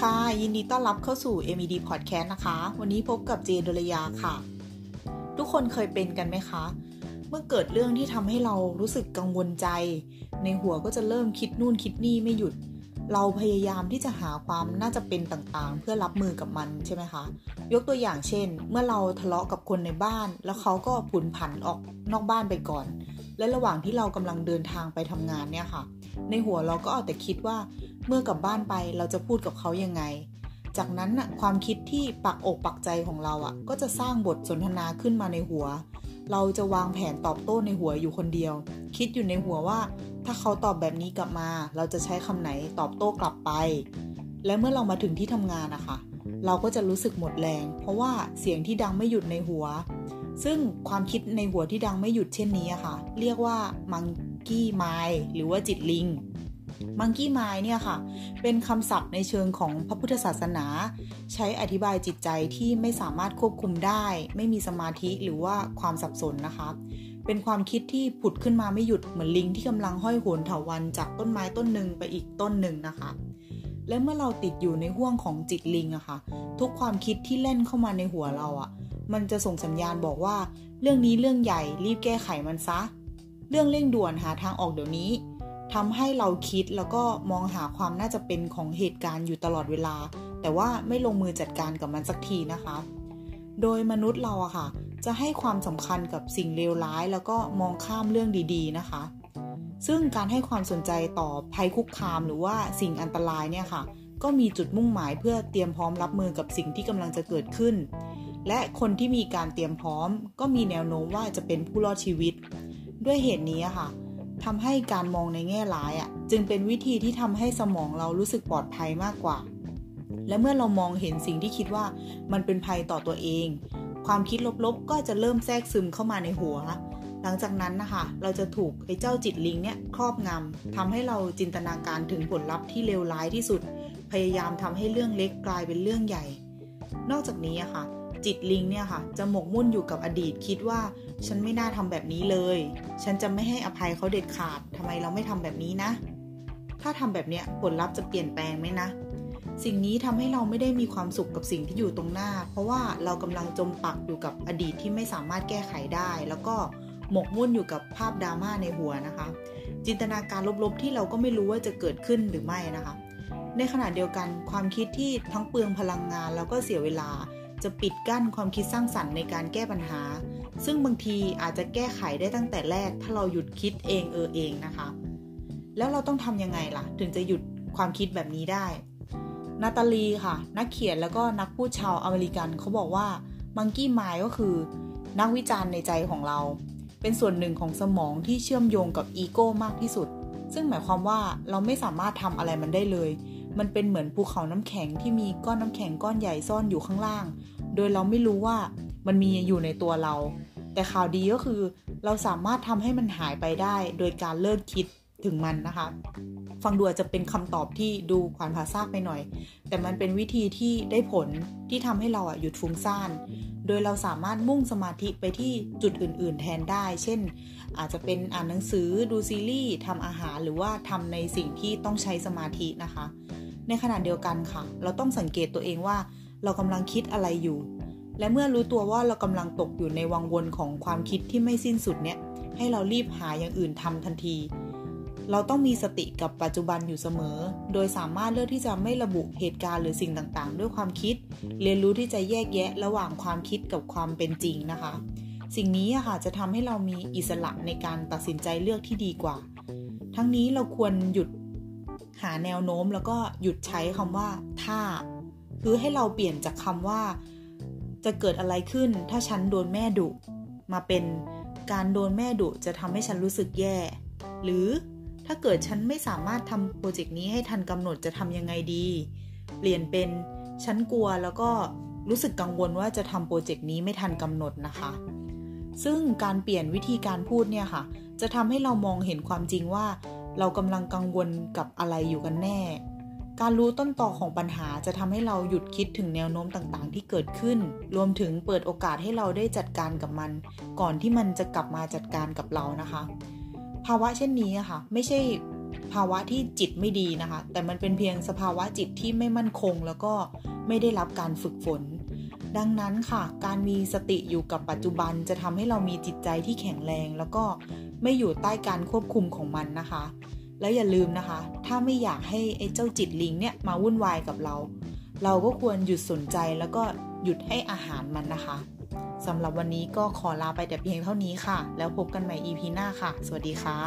ค่ะ ยินดีต้อนรับเข้าสู่ MED Podcast นะคะ วันนี้พบกับเจนดลยาค่ะ ทุกคนเคยเป็นกันไหมคะ เมื่อเกิดเรื่องที่ทำให้เรารู้สึกกังวลใจ ในหัวก็จะเริ่มคิดนู่นคิดนี่ไม่หยุด เราพยายามที่จะหาความน่าจะเป็นต่างๆ เพื่อรับมือกับมันใช่ไหมคะ ยกตัวอย่างเช่น เมื่อเราทะเลาะกับคนในบ้าน แล้วเขาก็ผุนผันออกนอกบ้านไปก่อน และระหว่างที่เรากำลังเดินทางไปทำงานเนี่ยค่ะ ในหัวเราก็เอาแต่คิดว่า เมื่อกลับบ้านไปเราจะพูดกับเขายังไง จากนั้นน่ะความคิดที่ปักอกปักใจของเราอะ ก็จะสร้างบทสนทนาขึ้นมาในหัว เราจะวางแผนตอบโต้ในหัวอยู่คนเดียว คิดอยู่ในหัวว่า ถ้าเขาตอบแบบนี้กลับมา เราจะใช้คำไหนตอบโต้กลับไป และเมื่อเรามาถึงที่ทำงานนะคะเราก็จะรู้สึกหมดแรง เพราะว่าเสียงที่ดังไม่หยุดในหัว ซึ่งความคิดในหัวที่ดังไม่หยุดเช่นนี้ค่ะ เรียกว่ามังกี้ไมล์หรือว่าจิตลิง มังกี้ไมเนี่ยค่ะ เป็นคำศัพท์ในเชิงของพระพุทธศาสนา ใช้อธิบายจิตใจที่ไม่สามารถควบคุมได้ ไม่มีสมาธิหรือว่าความสับสนนะคะ เป็นความคิดที่ผุดขึ้นมาไม่หยุดเหมือนลิงที่กำลังห้อยโหนเถาวันจากต้นไม้ต้นหนึ่งไปอีกต้นหนึ่งนะคะ และเมื่อเราติดอยู่ในห่วงของจิตลิงอะค่ะ ทุกความคิดที่เล่นเข้ามาในหัวเราอะมันจะส่งสัญญาณบอกว่า เรื่องนี้เรื่องใหญ่รีบแก้ไขมันซะ เรื่องเร่งด่วนหาทางออกเดี๋ยวนี้ ทำให้เราคิดแล้วก็มองหาความน่าจะเป็นของเหตุการณ์อยู่ตลอดเวลา แต่ว่าไม่ลงมือจัดการกับมันสักทีนะคะ โดยมนุษย์เราอะค่ะ จะให้ความสำคัญกับสิ่งเลวร้าย แล้วก็มองข้ามเรื่องดี ๆ นะคะ ซึ่งการให้ความสนใจต่อภัยคุกคามหรือว่าสิ่งอันตรายเนี่ยค่ะ ก็มีจุดมุ่งหมายเพื่อเตรียมพร้อมรับมือกับสิ่งที่กำลังจะเกิดขึ้น และคนที่มีการเตรียมพร้อม ก็มีแนวโน้มว่าจะเป็นผู้รอดชีวิต ด้วยเหตุนี้ค่ะ ทำให้การมองในแง่ร้ายอะ จึงเป็นวิธีที่ทำให้สมองเรารู้สึกปลอดภัยมากกว่า และเมื่อเรามองเห็นสิ่งที่คิดว่ามันเป็นภัยต่อตัวเอง ความคิดลบๆ ก็จะเริ่มแทรกซึมเข้ามาในหัว หลังจากนั้นนะคะเราจะถูกไอ้เจ้าจิตลิงเนี่ยครอบงำทำให้เราจินตนาการถึงผลลัพธ์ที่เลวร้ายที่สุด พยายามทำให้เรื่องเล็กกลายเป็นเรื่องใหญ่ นอกจากนี้อะค่ะ จิตลิงเนี่ยค่ะ จะหมกมุ่นอยู่กับอดีตคิดว่า ฉันไม่น่าทำแบบนี้เลย ฉันจะไม่ให้อภัยเขาเด็ดขาดทำไมเราไม่ทำแบบนี้นะ ถ้าทำแบบเนี้ยผลลัพธ์จะเปลี่ยนแปลงไหมนะ สิ่งนี้ทำให้เราไม่ได้มีความสุขกับสิ่งที่อยู่ตรงหน้า เพราะว่าเรากำลังจมปักอยู่กับอดีตที่ไม่สามารถแก้ไขได้ แล้วก็หมกมุ่นอยู่กับภาพดราม่าในหัวนะคะ จินตนาการลบๆที่เราก็ไม่รู้ว่าจะเกิดขึ้นหรือไม่นะคะ ในขณะเดียวกันความคิดที่ทั้งเปลืองพลังงานแล้วก็เสียเวลา จะปิดกั้นความคิดสร้างสรรค์ในการแก้ปัญหา ซึ่งบางทีอาจจะแก้ไขได้ตั้งแต่แรก ถ้าเราหยุดคิดเองเออเองนะคะ แล้วเราต้องทำยังไงล่ะ ถึงจะหยุดความคิดแบบนี้ได้ นาตาลีค่ะ นักเขียนแล้วก็นักพูดชาวอเมริกันเขาบอกว่ามังกี้ไมล์ก็คือ นักวิจารณ์ในใจของเรา เป็นส่วนหนึ่งของสมองที่เชื่อมโยงกับอีโก้มากที่สุด ซึ่งหมายความว่าเราไม่สามารถทำอะไรมันได้เลยมันเป็นเหมือนภูเขาน้ำแข็งที่มีก้อนน้ำแข็งก้อนใหญ่ซ่อนอยู่ข้างล่าง โดยเราไม่รู้ว่ามันมีอยู่ในตัวเรา แต่ข่าวดีก็คือเราสามารถทำให้มันหายไปได้ โดยการเลิกคิดถึงมันนะคะ ฟังดูอาจจะเป็นคำตอบที่ดูขวานผ่าซากไปหน่อย แต่มันเป็นวิธีที่ได้ผลที่ทำให้เราอะหยุดฟุ้งซ่าน โดยเราสามารถมุ่งสมาธิไปที่จุดอื่น ๆ แทนได้ เช่น อาจจะเป็นอ่านหนังสือดูซีรีส์ทำอาหารหรือว่าทำในสิ่งที่ต้องใช้สมาธินะคะ ในขณะเดียวกันค่ะ เราต้องสังเกตตัวเองว่า เรากำลังคิดอะไรอยู่ และเมื่อรู้ตัวว่าเรากำลังตกอยู่ในวังวนของความคิดที่ไม่สิ้นสุดเนี่ย ให้เรารีบหาอย่างอื่นทำทันที เราต้องมีสติกับปัจจุบันอยู่เสมอ โดยสามารถเลือกที่จะไม่ระบุเหตุการณ์หรือสิ่งต่างๆ ด้วยความคิด เรียนรู้ที่จะแยกแยะระหว่างความคิดกับความเป็นจริงนะคะ สิ่งนี้ค่ะจะทำให้เรามีอิสระในการตัดสินใจเลือกที่ดีกว่า ทั้งนี้เราควรหยุดหาแนวโน้มแล้วก็หยุดใช้คำว่าถ้า คือให้เราเปลี่ยนจากคำว่า จะเกิดอะไรขึ้น ถ้าฉันโดนแม่ดุมาเป็นการโดนแม่ดุจะทำให้ฉันรู้สึกแย่ หรือถ้าเกิดฉันไม่สามารถทำโปรเจกต์นี้ให้ทันกำหนดจะทำยังไงดี เปลี่ยนเป็นฉันกลัวแล้วก็รู้สึกกังวลว่าจะทำโปรเจกต์นี้ไม่ทันกำหนดนะคะ ซึ่งการเปลี่ยนวิธีการพูดเนี่ยค่ะ จะทำให้เรามองเห็นความจริงว่า เรากำลังกังวลกับอะไรอยู่กันแน่ การรู้ต้นตอของปัญหาจะทำให้เราหยุดคิดถึงแนวโน้มต่างๆ ที่เกิดขึ้น รวมถึงเปิดโอกาสให้เราได้จัดการกับมัน ก่อนที่มันจะกลับมาจัดการกับเรานะคะ ภาวะเช่นนี้ค่ะ ไม่ใช่ภาวะที่จิตไม่ดีนะคะ แต่มันเป็นเพียงสภาวะจิตที่ไม่มั่นคง แล้วก็ไม่ได้รับการฝึกฝน ดังนั้นค่ะ การมีสติอยู่กับปัจจุบันจะทำให้เรามีจิตใจที่แข็งแรง แล้วก็ไม่อยู่ใต้การควบคุมของมันนะคะ แล้วอย่าลืมนะคะ ถ้าไม่อยากให้ไอ้เจ้าจิตลิงเนี่ยมาวุ่นวายกับเรา เราก็ควรหยุดสนใจแล้วก็หยุดให้อาหารมันนะคะสำหรับวันนี้ก็ขอลาไปแต่เพียงเท่านี้ค่ะ แล้วพบกันใหม่ EP หน้าค่ะ สวัสดีค่ะ